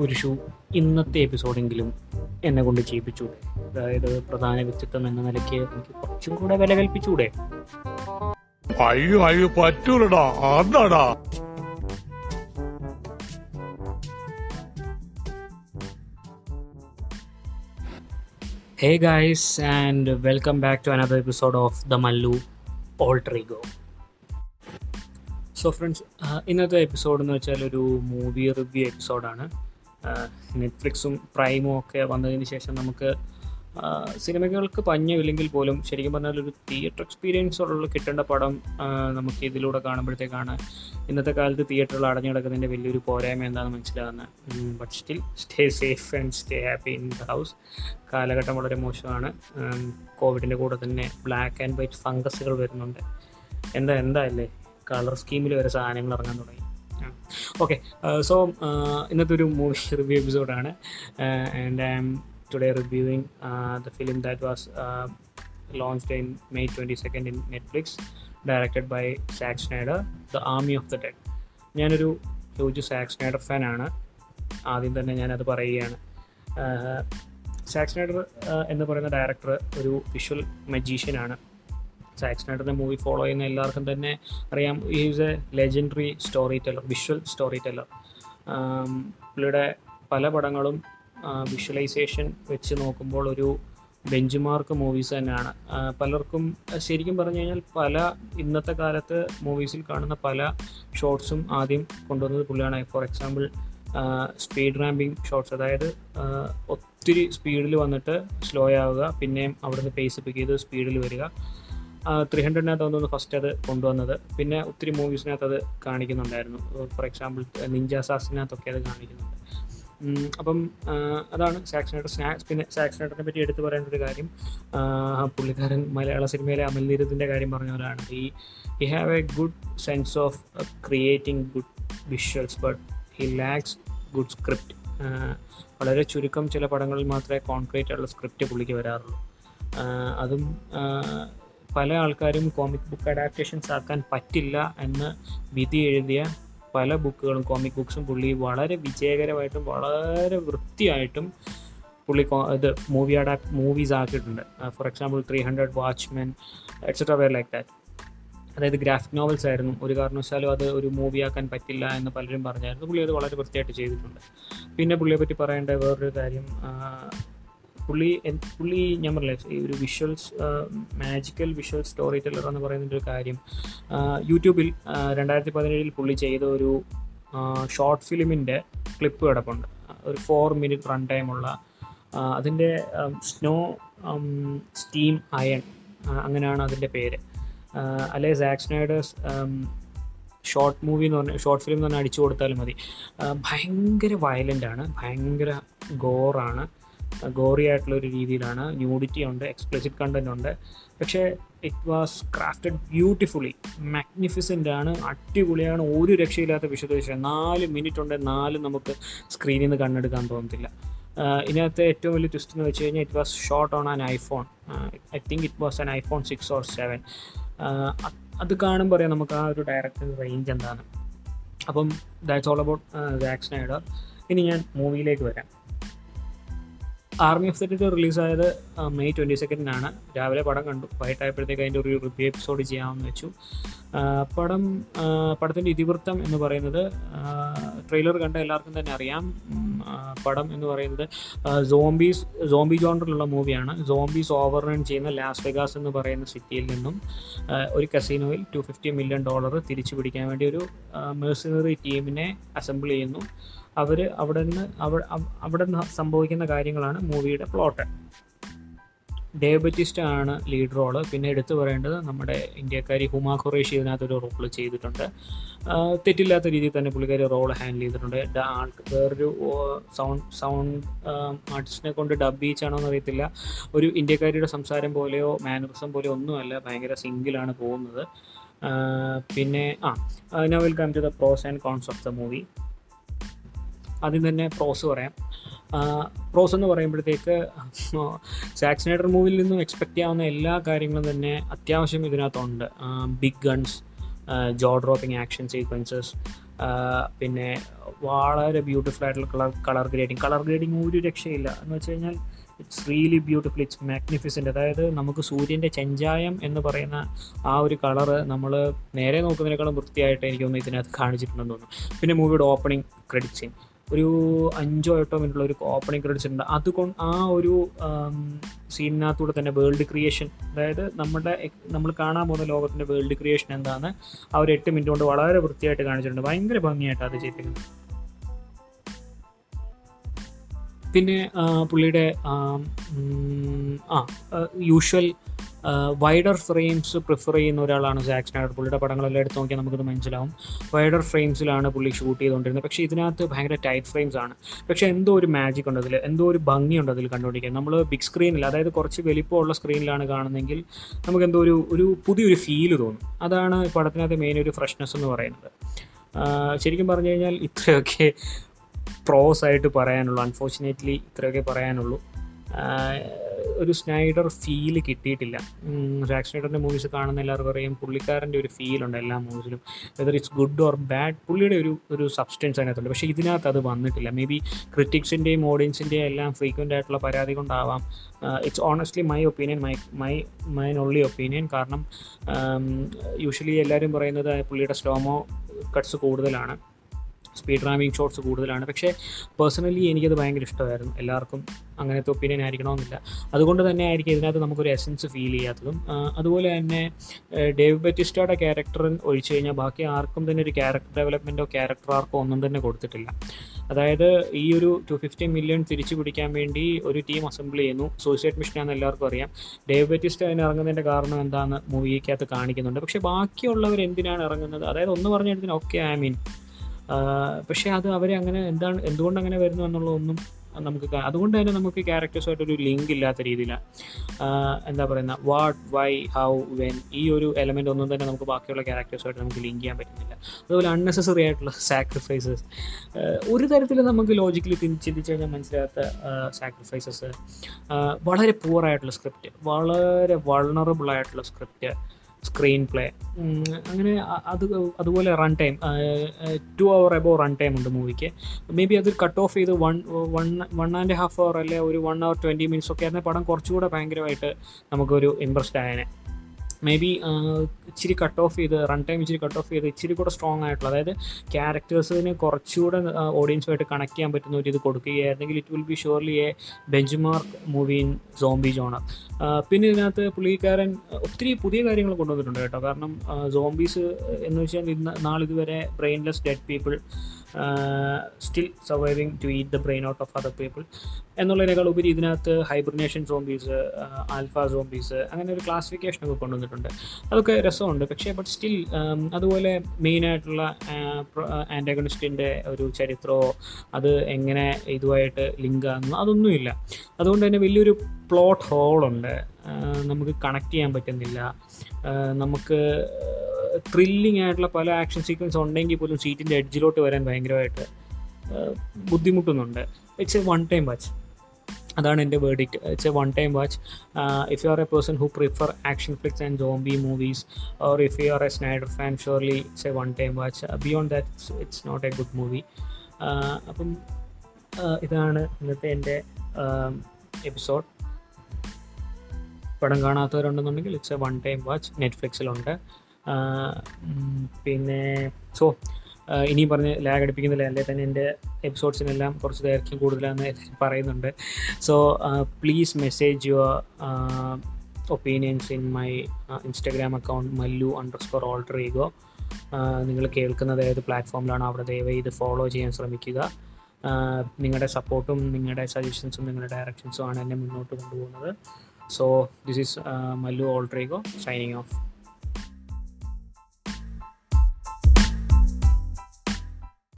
ഒരു ഷൂ ഇന്നത്തെ എപ്പിസോഡെങ്കിലും എന്നെ കൊണ്ട് ചെയ്യിപ്പിച്ചൂടെ? അതായത് പ്രധാന വ്യക്തിത്വം എന്ന നിലയ്ക്ക് എനിക്ക് കുറച്ചും കൂടെ വില കൽപ്പിച്ചൂടെ? അയ്യോ അയ്യോ പറ്റൂലടാ. അതാടാ hey guys and welcome back to another episode of the Mallu alter ego so friends ഇന്നത്തെ എപ്പിസോഡ് എന്ന് വെച്ചാൽ ഒരു മൂവി റിവ്യൂ എപ്പിസോഡാണ് നെറ്റ്ഫ്ലിക്സും പ്രൈമും ഒക്കെ വന്നതിന് ശേഷം നമുക്ക് സിനിമകൾക്ക് പഞ്ഞമില്ലെങ്കിൽ പോലും ശരിക്കും പറഞ്ഞാൽ ഒരു തിയേറ്റർ എക്സ്പീരിയൻസ് ഉള്ള കിട്ടേണ്ട പടം നമുക്ക് ഇതിലൂടെ കാണുമ്പോഴത്തേക്കാണ് ഇന്നത്തെ കാലത്ത് തിയേറ്ററിൽ അടഞ്ഞു വലിയൊരു പോരായ്മ എന്താണെന്ന് മനസ്സിലാകുന്നത്. But still stay safe and stay happy in the house കാലഘട്ടം വളരെ മോശമാണ്. കോവിഡിന്റെ കൂടെ തന്നെ ബ്ലാക്ക് ആൻഡ് വൈറ്റ് ഫംഗസുകൾ വരുന്നുണ്ട്. എന്താ എന്താ അല്ലേ? കളർ സ്കീമിൽ വരെ സാധനങ്ങൾ ഇറങ്ങാൻ തുടങ്ങി. ഓക്കെ സോ ഇന്നത്തെ ഒരു മൂവി റിവ്യൂ എപ്പിസോഡാണ് and I am today reviewing the film that was launched in May 22nd in Netflix directed by Zack Snyder, The Army of the Dead. ഞാനൊരു ഹ്യൂജ് സാക്സ് സ്നൈഡർ ഫാനാണ് ആദ്യം തന്നെ ഞാനത് പറയുകയാണ്. സാക്സ് Snyder എന്ന് പറയുന്ന ഡയറക്ടർ ഒരു വിഷ്വൽ മജീഷ്യനാണ് സാക്ക് സ്നൈഡറിന്റെ മൂവി ഫോളോ ചെയ്യുന്ന എല്ലാവർക്കും തന്നെ അറിയാം. Is a legendary story teller visual story teller പുള്ളിയുടെ പല പടങ്ങളും വിഷ്വലൈസേഷൻ വെച്ച് നോക്കുമ്പോൾ ഒരു ബെഞ്ച് മാർക്ക് മൂവീസ് തന്നെയാണ് പലർക്കും ശരിക്കും പറഞ്ഞു കഴിഞ്ഞാൽ പല ഇന്നത്തെ കാലത്ത് മൂവീസിൽ കാണുന്ന പല ഷോർട്സും ആദ്യം കൊണ്ടുവന്നത് പുള്ളിയാണ്. For example speed ramping shots അതായത് ഒത്തിരി സ്പീഡിൽ വന്നിട്ട് സ്ലോ ആവുക പിന്നെയും അവിടുന്ന് പേസ് പിക്ക് ചെയ്ത് സ്പീഡിൽ വരിക. ത്രീ ഹൺഡ്രഡിനകത്ത് തോന്നുന്നു ഫസ്റ്റ് അത് കൊണ്ടുവന്നത്. പിന്നെ ഒത്തിരി മൂവീസിനകത്ത് അത് കാണിക്കുന്നുണ്ടായിരുന്നു ഫോർ എക്സാമ്പിൾ നിഞ്ച സാസിനകത്തൊക്കെ അത് കാണിക്കുന്നുണ്ട്. അപ്പം അതാണ് സാക്സിനേറ്റർ സ്നാക്സ് പിന്നെ സാക്സിനേറ്ററിനെ പറ്റി എടുത്തു പറയേണ്ട ഒരു കാര്യം പുള്ളിക്കാരൻ മലയാള സിനിമയിലെ അമൽ നീരത്തിന്റെ കാര്യം പറഞ്ഞവരാണ് ഈ he have a good sense of creating good visuals but he lacks good script വളരെ ചുരുക്കം ചില പടങ്ങളിൽ മാത്രമേ കോൺക്രീറ്റ് ആയിട്ടുള്ള സ്ക്രിപ്റ്റ് പുള്ളിക്ക് വരാറുള്ളൂ. അതും പല ആൾക്കാരും കോമിക് ബുക്ക് അഡാപ്റ്റേഷൻസ് ആക്കാൻ പറ്റില്ല എന്ന് വിധി എഴുതിയ പല ബുക്കുകളും കോമിക് ബുക്സും പുള്ളി വളരെ വിജയകരമായിട്ടും വളരെ വൃത്തിയായിട്ടും പുള്ളി ഇത് മൂവി അഡാപ്റ്റ് മൂവീസ് ആക്കിയിട്ടുണ്ട്. For example three hundred Watchmen etcetera where like that അതായത് ഗ്രാഫിക് നോവൽസ് ആയിരുന്നു. ഒരു കാരണവശാലും അത് ഒരു മൂവി ആക്കാൻ പറ്റില്ല എന്ന് പലരും പറഞ്ഞായിരുന്നു. പുള്ളി അത് വളരെ വൃത്തിയായിട്ട് ചെയ്തിട്ടുണ്ട്. പിന്നെ പുള്ളിയെ പറ്റി പറയേണ്ട വേറൊരു കാര്യം ആ, പുള്ളി പുള്ളി ഞാൻ പറഞ്ഞില്ല ഈ ഒരു visuals magical visual story teller എന്ന് പറയുന്ന ഒരു കാര്യം യൂട്യൂബിൽ രണ്ടായിരത്തി പതിനേഴിൽ പുള്ളി ചെയ്ത ഒരു ഷോർട്ട് ഫിലിമിന്റെ ക്ലിപ്പ് കിടപ്പുണ്ട്. ഒരു ഫോർ മിനിറ്റ് റൺ ടൈമുള്ള അതിന്റെ സ്നോ സ്റ്റീം അയൺ അങ്ങനെയാണ് അതിന്റെ പേര്. അല്ലെ സാക്സ് സ്നൈഡേഴ്സ് ഷോർട്ട് മൂവി എന്ന് പറഞ്ഞാൽ ഷോർട്ട് ഫിലിം എന്ന് പറഞ്ഞാൽ അടിച്ചു കൊടുത്താലും മതി. ഭയങ്കര വയലന്റ് ആണ് ഭയങ്കര ഗോറാണ് ഗോറി ആയിട്ടുള്ള ഒരു രീതിയിലാണ്. ന്യൂഡിറ്റി ഉണ്ട് എക്സ്പ്ലിസിറ്റ് കണ്ടന്റ് ഉണ്ട്. പക്ഷേ it was crafted beautifully magnificent ആണ് അടിപൊളിയാണ് ഒരു രക്ഷയില്ലാത്ത വിശദീകരണം നാല് മിനിറ്റ് ഉണ്ട് നാല് നമുക്ക് സ്ക്രീനിൽ നിന്ന് കണ്ണെടുക്കാൻ തോന്നത്തില്ല. ഇതിനകത്ത് ഏറ്റവും വലിയ ട്വിസ്റ്റ് എന്ന് വെച്ച് കഴിഞ്ഞാൽ it was shot on an iPhone I think it was an iPhone six or seven അത് കാണുമ്പോൾ അറിയാം നമുക്ക് ആ ഒരു ഡയറക്ടർ റേഞ്ച് എന്താണ്. അപ്പം ദാറ്റ്സ് ഓൾ അബൌട്ട് ദാക്സ് നൈഡർ ഇനി ഞാൻ മൂവിയിലേക്ക് വരാം. ആർമി ഓഫ് സെറ്റ് റിലീസായത് മെയ് ട്വന്റി സെക്കൻഡിനാണ് രാവിലെ പടം കണ്ടു. വൈകിട്ടായപ്പോഴത്തേക്ക് അതിന്റെ ഒരു റിവ്യൂ എപ്പിസോഡ് ചെയ്യാമെന്ന് വെച്ചു. പടം പടത്തിന്റെ ഇതിവൃത്തം എന്ന് പറയുന്നത് ട്രെയിലർ കണ്ട എല്ലാവർക്കും തന്നെ അറിയാം. പടം എന്ന് പറയുന്നത് സോംബീസ് സോംബി ജോണ്ടറിലുള്ള മൂവിയാണ് സോംബീസ് ഓവർ റൺ ചെയ്യുന്ന ലാസ് വെഗാസ് എന്ന് പറയുന്ന സിറ്റിയിൽ നിന്നും ഒരു കസീനോയിൽ ടു ഫിഫ്റ്റി മില്യൺ ഡോളർ തിരിച്ചു പിടിക്കാൻ വേണ്ടി ഒരു മെഴ്സിനറി ടീമിനെ അസംബിൾ ചെയ്യുന്നു. അവർ അവിടെ നിന്ന് അവിടെ അവ- അവിടെ നിന്ന് സംഭവിക്കുന്ന കാര്യങ്ങളാണ് മൂവിയുടെ പ്ലോട്ട്. ഡേ ബറ്റിസ്റ്റ് ആണ് ലീഡ് റോൾ പിന്നെ എടുത്തു പറയേണ്ടത് നമ്മുടെ ഇന്ത്യക്കാരി ഹുമാ ഖുറേഷി ഇതിനകത്തൊരു റോൾ ചെയ്തിട്ടുണ്ട്. തെറ്റില്ലാത്ത രീതിയിൽ തന്നെ പുള്ളിക്കാരി റോൾ ഹാൻഡിൽ ചെയ്തിട്ടുണ്ട്. വേറൊരു സൗണ്ട് സൗണ്ട് ആർട്ടിസ്റ്റിനെ കൊണ്ട് ഡബ് ബീച്ചാണോ എന്ന് അറിയത്തില്ല ഒരു ഇന്ത്യക്കാരിയുടെ സംസാരം പോലെയോ മാനറിസം പോലെയോ ഒന്നുമല്ല. ഭയങ്കര സിംഗിളാണ് പോകുന്നത്. പിന്നെ ആ now come to the pros and cons of the movie ആദ്യം തന്നെ പ്രോസ് പറയാം. പ്രോസ് എന്ന് പറയുമ്പോഴത്തേക്ക് സാക്സിനേറ്റർ മൂവിയിൽ നിന്നും എക്സ്പെക്റ്റ് ചെയ്യാവുന്ന എല്ലാ കാര്യങ്ങളും തന്നെ അത്യാവശ്യം ഇതിനകത്തുണ്ട്. Big guns jaw dropping action sequences പിന്നെ വളരെ ബ്യൂട്ടിഫുൾ ആയിട്ടുള്ള colour colour grading colour grading ഒരു രക്ഷയില്ല. എന്ന് വെച്ച് കഴിഞ്ഞാൽ it's really beautiful it's magnificent അതായത് നമുക്ക് സൂര്യന്റെ ചെഞ്ചായം എന്ന് പറയുന്ന ആ ഒരു കളറ് നമ്മൾ നേരെ നോക്കുന്നതിനേക്കാളും വൃത്തിയായിട്ട് എനിക്കൊന്ന് ഇതിനകത്ത് കാണിച്ചിട്ടുണ്ടെന്ന് തോന്നുന്നു. പിന്നെ മൂവിയുടെ ഓപ്പണിംഗ് ക്രെഡിറ്റ് സീൻ ഒരു അഞ്ചോ എട്ടോ മിനിറ്റുള്ള ഒരു ഓപ്പണിംഗ് ക്രെഡിറ്റ്സ് ഉണ്ട്. അതുകൊണ്ട് ആ ഒരു സീനിനകത്തൂടെ തന്നെ വേൾഡ് ക്രിയേഷൻ അതായത് നമ്മുടെ നമ്മൾ കാണാൻ പോകുന്ന ലോകത്തിന്റെ വേൾഡ് ക്രിയേഷൻ എന്താണ്? ആ ഒരു എട്ട് മിനിറ്റ് കൊണ്ട് വളരെ വൃത്തിയായിട്ട് കാണിച്ചിട്ടുണ്ട്. ഭയങ്കര ഭംഗിയായിട്ട് അത് ചെയ്തിരിക്കുന്നത് പിന്നെ പുള്ളിയുടെ ആ യൂഷ്വൽ വൈഡർ ഫ്രെയിംസ് പ്രിഫർ ചെയ്യുന്ന ഒരാളാണ് സാക് സ്നാഡർ പുള്ളിയുടെ പടങ്ങളെല്ലാം എടുത്ത് നോക്കിയാൽ നമുക്കത് മനസ്സിലാവും. വൈഡർ ഫ്രെയിംസിലാണ് പുള്ളി ഷൂട്ട് ചെയ്തുകൊണ്ടിരുന്നത്. പക്ഷേ ഇതിനകത്ത് ഭയങ്കര ടൈറ്റ് ഫ്രെയിംസ് ആണ് പക്ഷേ എന്തോ ഒരു മാജിക് ഉണ്ട് അതിൽ എന്തോ ഒരു ഭംഗിയുണ്ട് അതിൽ കണ്ടുപിടിക്കാൻ. നമ്മൾ ബിഗ് സ്ക്രീനിൽ അതായത് കുറച്ച് വലിപ്പമുള്ള സ്ക്രീനിലാണ് കാണുന്നതെങ്കിൽ നമുക്ക് എന്തോ ഒരു ഒരു പുതിയൊരു ഫീൽ തോന്നും. അതാണ് പടത്തിനകത്ത് മെയിൻ ഒരു ഫ്രഷ്നെസ് എന്ന് പറയുന്നത്. ശരിക്കും പറഞ്ഞു കഴിഞ്ഞാൽ ഇത്രയൊക്കെ പ്രോസ് ആയിട്ട് പറയാനുള്ളൂ. അൺഫോർച്ചുനേറ്റ്ലി ഇത്രയൊക്കെ പറയാനുള്ളൂ. ഒരു സ്നൈഡർ ഫീൽ കിട്ടിയിട്ടില്ല. ജാക്ക് സ്നൈഡറിന്റെ മൂവീസ് കാണുന്ന എല്ലാവർക്കും അറിയാം. പുള്ളിക്കാരന്റെ ഒരു ഫീലുണ്ട് എല്ലാ മൂവീസിലും whether it's good or bad പുള്ളിയുടെ ഒരു ഒരു സബ്സ്റ്റൻസ് അതിനകത്തുണ്ട്. പക്ഷേ ഇതിനകത്ത് അത് വന്നിട്ടില്ല. മേ ബി ക്രിറ്റിക്സിന്റെയും ഓഡിയൻസിന്റെയും എല്ലാം ഫ്രീക്വന്റ് ആയിട്ടുള്ള പരാതി കൊണ്ടാവാം. It's honestly my opinion my my mine only opinion കാരണം യൂഷ്വലി എല്ലാവരും പറയുന്നത് പുള്ളിയുടെ സ്ലോമോ കട്ട്സ് കൂടുതലാണ്. സ്പീഡ് റാമിങ് ഷോട്ട്സ് കൂടുതലാണ്. പക്ഷേ പേഴ്സണലി എനിക്കത് ഭയങ്കര ഇഷ്ടമായിരുന്നു. എല്ലാവർക്കും അങ്ങനത്തെ ഒപ്പീനിയൻ ആയിരിക്കണമെന്നില്ല. അതുകൊണ്ട് തന്നെ ആയിരിക്കും ഇതിനകത്ത് നമുക്കൊരു എസൻസ് ഫീൽ ചെയ്യാത്തതും അതുപോലെ തന്നെ ഡേവ് ബെറ്റിസ്റ്റയുടെ ക്യാരക്ടർ ഒഴിച്ചു കഴിഞ്ഞാൽ ബാക്കി ആർക്കും തന്നെ ഒരു ക്യാരക്ടർ ഡെവലപ്മെന്റോ ക്യാരക്ടർ ആർക്കോ ഒന്നും തന്നെ കൊടുത്തിട്ടില്ല. അതായത് ഈ ഒരു ടു ഫിഫ്റ്റി മില്യൺ തിരിച്ചു പിടിക്കാൻ വേണ്ടി ഒരു ടീം അസംബിൾ ചെയ്യുന്നു. സൂയിസൈഡ് മിഷനാണെന്ന് എല്ലാവർക്കും അറിയാം. ഡേവ് ബെറ്റിസ്റ്റ് അതിന് ഇറങ്ങുന്നതിന്റെ കാരണം എന്താണെന്ന് മൂവിക്കകത്ത് കാണിക്കുന്നുണ്ട്. പക്ഷേ ബാക്കിയുള്ളവർ എന്തിനാണ് ഇറങ്ങുന്നത്? അതായത് ഒന്ന് പറഞ്ഞെടുത്തിന് ഓക്കെ ഐ മീൻ പക്ഷേ അത് അവരെ അങ്ങനെ എന്താണ് എന്തുകൊണ്ട് അങ്ങനെ വരുന്നു എന്നുള്ളതൊന്നും നമുക്ക് അതുകൊണ്ട് തന്നെ നമുക്ക് ക്യാരക്ടേഴ്സുമായിട്ടൊരു ലിങ്ക് ഇല്ലാത്ത രീതിയിലാണ് എന്താ പറയുന്ന വാട്ട് വൈ ഹൗ വെൻ ഈ ഒരു എലമെന്റ് ഒന്നും തന്നെ നമുക്ക് ബാക്കിയുള്ള ക്യാരക്ടേഴ്സുമായിട്ട് നമുക്ക് ലിങ്ക് ചെയ്യാൻ പറ്റുന്നില്ല. അതുപോലെ അൺനെസസറി ആയിട്ടുള്ള സാക്രിഫൈസസ് ഒരു തരത്തിൽ നമുക്ക് ലോജിക്കലി ചിന്തിച്ചു കഴിഞ്ഞാൽ മനസ്സിലാത്ത സാക്രിഫൈസസ് വളരെ പൂറായിട്ടുള്ള സ്ക്രിപ്റ്റ് വളരെ വൾണറബിൾ ആയിട്ടുള്ള സ്ക്രിപ്റ്റ് സ്ക്രീൻ പ്ലേ അങ്ങനെ അത് അതുപോലെ run time two hour above run time ഉണ്ട് മൂവിക്ക് മേ ബി അത് കട്ട് ഓഫ് ചെയ്ത് one one one and half hour അല്ലെ ഒരു വൺ അവർ ട്വന്റി മിനിറ്റ്സ് ഒക്കെ ആയിരുന്ന പടം കുറച്ചുകൂടെ ഭയങ്കരമായിട്ട് നമുക്കൊരു ഇമ്പ്രസ്ഡ് ആയനെ. മേ ബി ഇച്ചിരി കട്ട് ഓഫ് ചെയ്ത് റൺ ടൈം ഇച്ചിരി കട്ട് ഓഫ് ചെയ്ത് ഇച്ചിരി കൂടെ സ്ട്രോങ് ആയിട്ടുള്ള അതായത് ക്യാരക്ടേഴ്സിന് കുറച്ചുകൂടെ ഓഡിയൻസുമായിട്ട് കണക്ട് ചെയ്യാൻ പറ്റുന്ന ഒരു ഇത് കൊടുക്കുകയായിരുന്നെങ്കിൽ it will be surely a benchmark movie in zombie genre പിന്നെ ഇതിനകത്ത് പുള്ളിക്കാരൻ ഒത്തിരി പുതിയ കാര്യങ്ങൾ കൊണ്ടുവന്നിട്ടുണ്ട് കേട്ടോ. കാരണം സോംബീസ് എന്ന് വെച്ചാൽ ഇന്ന് നാളിതുവരെ brainless dead people still surviving to eat the brain out of other people എന്നുള്ളതിനേക്കാൾ ഉപരി ഇതിനകത്ത് ഹൈബ്രിനേഷൻ സോംബീസ് ആൽഫ സോംബീസ് അങ്ങനെ ഒരു ക്ലാസിഫിക്കേഷൻ ഒക്കെ കൊണ്ടുവന്നിട്ടുണ്ട്. അതൊക്കെ രസമുണ്ട്. പക്ഷേ ബട്ട് സ്റ്റിൽ അതുപോലെ മെയിനായിട്ടുള്ള ആന്റാഗണിസ്റ്റിന്റെ ഒരു ചരിത്രമോ അത് എങ്ങനെ ഇതുമായിട്ട് ലിങ്ക് ആകുന്നു അതൊന്നുമില്ല അതുകൊണ്ട് തന്നെ വലിയൊരു പ്ലോട്ട് ഹോളുണ്ട് നമുക്ക് കണക്ട് ചെയ്യാൻ പറ്റുന്നില്ല. നമുക്ക് ത്രില്ലിംഗ് ആയിട്ടുള്ള പല ആക്ഷൻ സീക്വൻസ് ഉണ്ടെങ്കിൽ പോലും സീറ്റിന്റെ എഡ്ജിലോട്ട് വരാൻ ഭയങ്കരമായിട്ട് ബുദ്ധിമുട്ടുന്നുണ്ട്. It's a one time watch അതാണ് എന്റെ verdict it's a one time watch if you are a person who prefer action flicks and zombie movies or if you are a Snyder fan surely it's a one time watch beyond that it's not a good movie അപ്പം ഇതാണ് ഇന്നത്തെ എന്റെ episode പടം കാണാത്തവരുണ്ടെന്നുണ്ടെങ്കിൽ it's a one time watch നെറ്റ്ഫ്ലിക്സിലുണ്ട് പിന്നെ so ഇനി പറഞ്ഞ് lag അടിപ്പിക്കുന്നില്ല. അല്ലെ തന്നെ എന്റെ എപ്പിസോഡ്സിനെല്ലാം കുറച്ച് ദൈർഘ്യം കൂടുതലാണെന്ന് പറയുന്നുണ്ട്. So please message your opinions in my Instagram account Mallu underscore alter ego നിങ്ങൾ കേൾക്കുന്നത് ഏത് പ്ലാറ്റ്ഫോമിലാണ് അവിടെ ദയവായി ഇത് ഫോളോ ചെയ്യാൻ ശ്രമിക്കുക. നിങ്ങളുടെ സപ്പോർട്ടും നിങ്ങളുടെ സജഷൻസും നിങ്ങളുടെ ഡയറക്ഷൻസും ആണ് എന്നെ മുന്നോട്ട് കൊണ്ടുപോകുന്നത്. So this is Mallu alter ego signing off